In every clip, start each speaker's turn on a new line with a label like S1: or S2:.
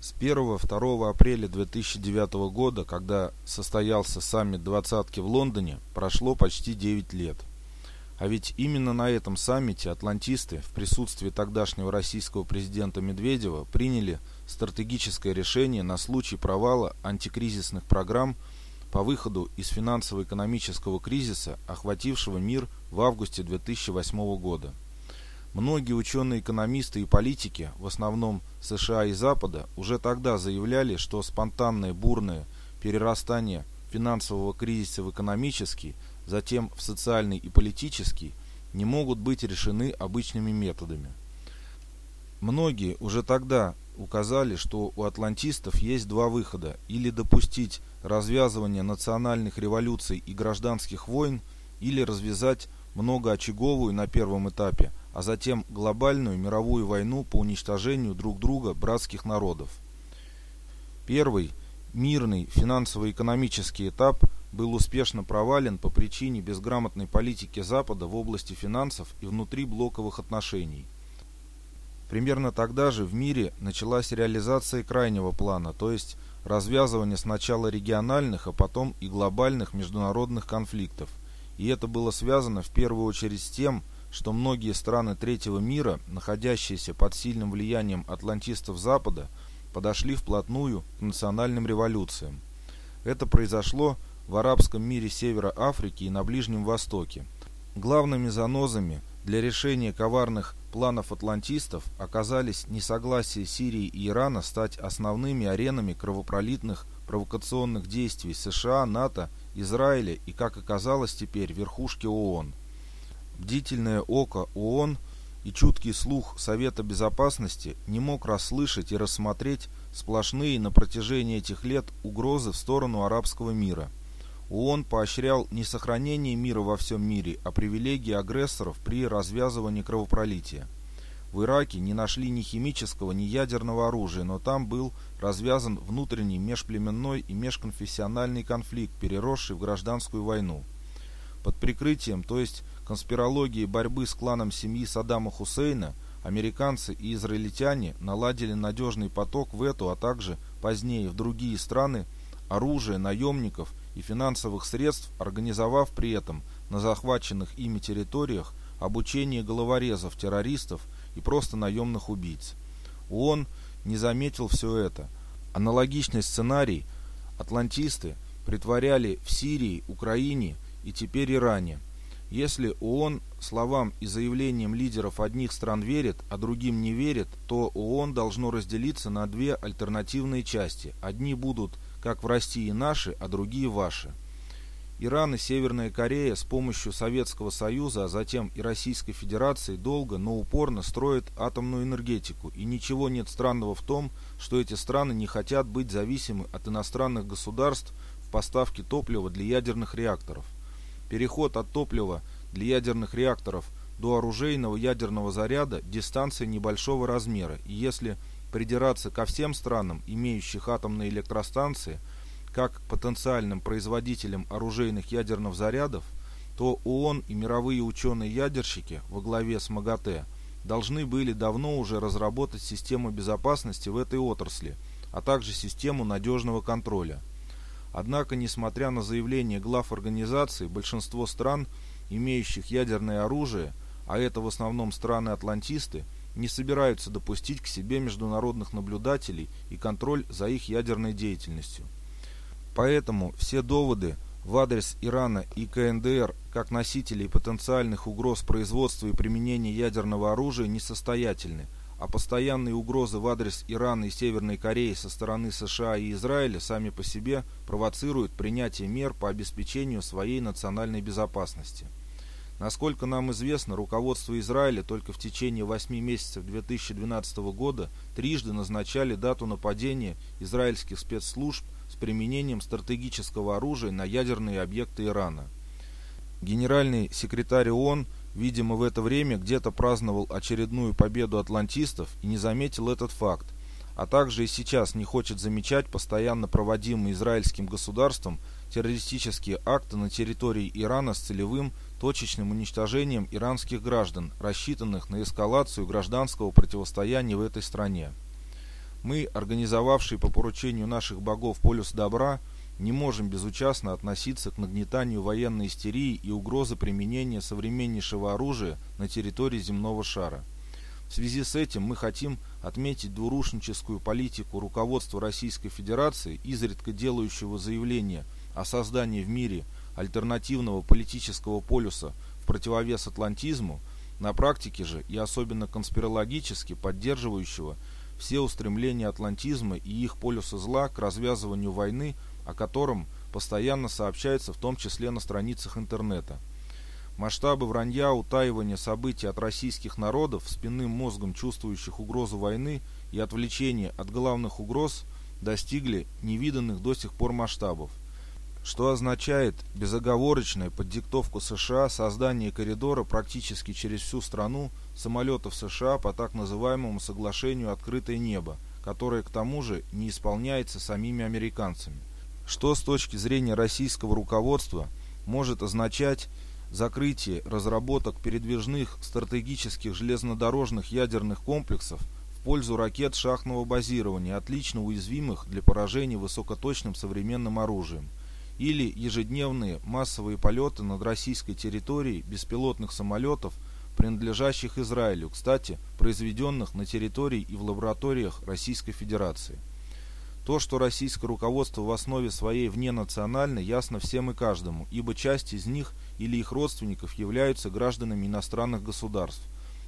S1: С 1-2 апреля 2009 года, когда состоялся саммит двадцатки в Лондоне, прошло почти 9 лет. А ведь именно на этом саммите атлантисты в присутствии тогдашнего российского президента Медведева приняли стратегическое решение на случай провала антикризисных программ по выходу из финансово-экономического кризиса, охватившего мир в августе 2008 года. Многие ученые-экономисты и политики, в основном США и Запада, уже тогда заявляли, что спонтанное бурное перерастание финансового кризиса в экономический, затем в социальный и политический, не могут быть решены обычными методами. Многие уже тогда указали, что у атлантистов есть два выхода – или допустить развязывание национальных революций и гражданских войн, или развязать многоочаговую на первом этапе – а затем глобальную мировую войну по уничтожению друг друга братских народов. Первый, мирный финансово-экономический этап был успешно провален по причине безграмотной политики Запада в области финансов и внутри блоковых отношений. Примерно тогда же в мире началась реализация крайнего плана, то есть развязывание сначала региональных, а потом и глобальных международных конфликтов. И это было связано в первую очередь с тем, что многие страны третьего мира, находящиеся под сильным влиянием атлантистов Запада, подошли вплотную к национальным революциям. Это произошло в арабском мире Севера Африки и на Ближнем Востоке. Главными занозами для решения коварных планов атлантистов оказались несогласие Сирии и Ирана стать основными аренами кровопролитных провокационных действий США, НАТО, Израиля и, как оказалось теперь, верхушки ООН. Бдительное око ООН и чуткий слух Совета Безопасности не мог расслышать и рассмотреть сплошные на протяжении этих лет угрозы в сторону арабского мира. ООН поощрял не сохранение мира во всем мире, а привилегии агрессоров при развязывании кровопролития. В Ираке не нашли ни химического, ни ядерного оружия, но там был развязан внутренний межплеменной и межконфессиональный конфликт, переросший в гражданскую войну. Под прикрытием, то есть конспирологии борьбы с кланом семьи Саддама Хусейна, американцы и израильтяне наладили надежный поток в эту, а также позднее в другие страны оружия, наемников и финансовых средств, организовав при этом на захваченных ими территориях обучение головорезов, террористов и просто наемных убийц. ООН не заметил все это. Аналогичный сценарий атлантисты притворяли в Сирии, Украине и теперь Иране – если ООН словам и заявлениям лидеров одних стран верит, а другим не верит, то ООН должно разделиться на две альтернативные части. Одни будут, как в России, наши, а другие ваши. Иран и Северная Корея с помощью Советского Союза, а затем и Российской Федерации долго, но упорно строят атомную энергетику, и ничего нет странного в том, что эти страны не хотят быть зависимы от иностранных государств в поставке топлива для ядерных реакторов. Переход от топлива для ядерных реакторов до оружейного ядерного заряда – дистанция небольшого размера, и если придираться ко всем странам, имеющих атомные электростанции, как потенциальным производителям оружейных ядерных зарядов, то ООН и мировые ученые-ядерщики во главе с МАГАТЭ должны были давно уже разработать систему безопасности в этой отрасли, а также систему надежного контроля – Однако, несмотря на заявления глав организации, большинство стран, имеющих ядерное оружие, а это в основном страны-атлантисты, не собираются допустить к себе международных наблюдателей и контроль за их ядерной деятельностью. Поэтому все доводы в адрес Ирана и КНДР как носителей потенциальных угроз производства и применения ядерного оружия несостоятельны – а постоянные угрозы в адрес Ирана и Северной Кореи со стороны США и Израиля сами по себе провоцируют принятие мер по обеспечению своей национальной безопасности. Насколько нам известно, руководство Израиля только в течение 8 месяцев 2012 года трижды назначали дату нападения израильских спецслужб с применением стратегического оружия на ядерные объекты Ирана. Генеральный секретарь ООН – видимо, в это время где-то праздновал очередную победу атлантистов и не заметил этот факт, а также и сейчас не хочет замечать постоянно проводимые израильским государством террористические акты на территории Ирана с целевым точечным уничтожением иранских граждан, рассчитанных на эскалацию гражданского противостояния в этой стране. Мы, организовавшие по поручению наших богов полюс добра, не можем безучастно относиться к нагнетанию военной истерии и угрозы применения современнейшего оружия на территории земного шара. В связи с этим мы хотим отметить двурушническую политику руководства Российской Федерации, изредка делающего заявление о создании в мире альтернативного политического полюса в противовес атлантизму, на практике же и особенно конспирологически поддерживающего все устремления атлантизма и их полюса зла к развязыванию войны о котором постоянно сообщается в том числе на страницах интернета. Масштабы вранья, утаивания событий от российских народов, спинным мозгом чувствующих угрозу войны и отвлечения от главных угроз достигли невиданных до сих пор масштабов, что означает безоговорочное под диктовку США создание коридора практически через всю страну самолетов США по так называемому соглашению «Открытое небо», которое к тому же не исполняется самими американцами что с точки зрения российского руководства может означать закрытие разработок передвижных стратегических железнодорожных ядерных комплексов в пользу ракет шахтного базирования, отлично уязвимых для поражения высокоточным современным оружием, или ежедневные массовые полеты над российской территорией беспилотных самолетов, принадлежащих Израилю, кстати, произведенных на территории и в лабораториях Российской Федерации. То, что российское руководство в основе своей вненационально, ясно всем и каждому, ибо часть из них или их родственников являются гражданами иностранных государств.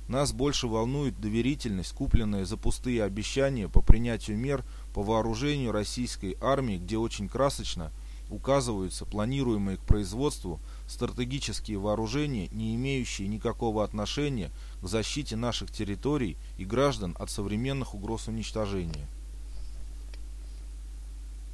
S1: Нас больше волнует доверительность, купленная за пустые обещания по принятию мер по вооружению российской армии, где очень красочно указываются планируемые к производству стратегические вооружения, не имеющие никакого отношения к защите наших территорий и граждан от современных угроз уничтожения.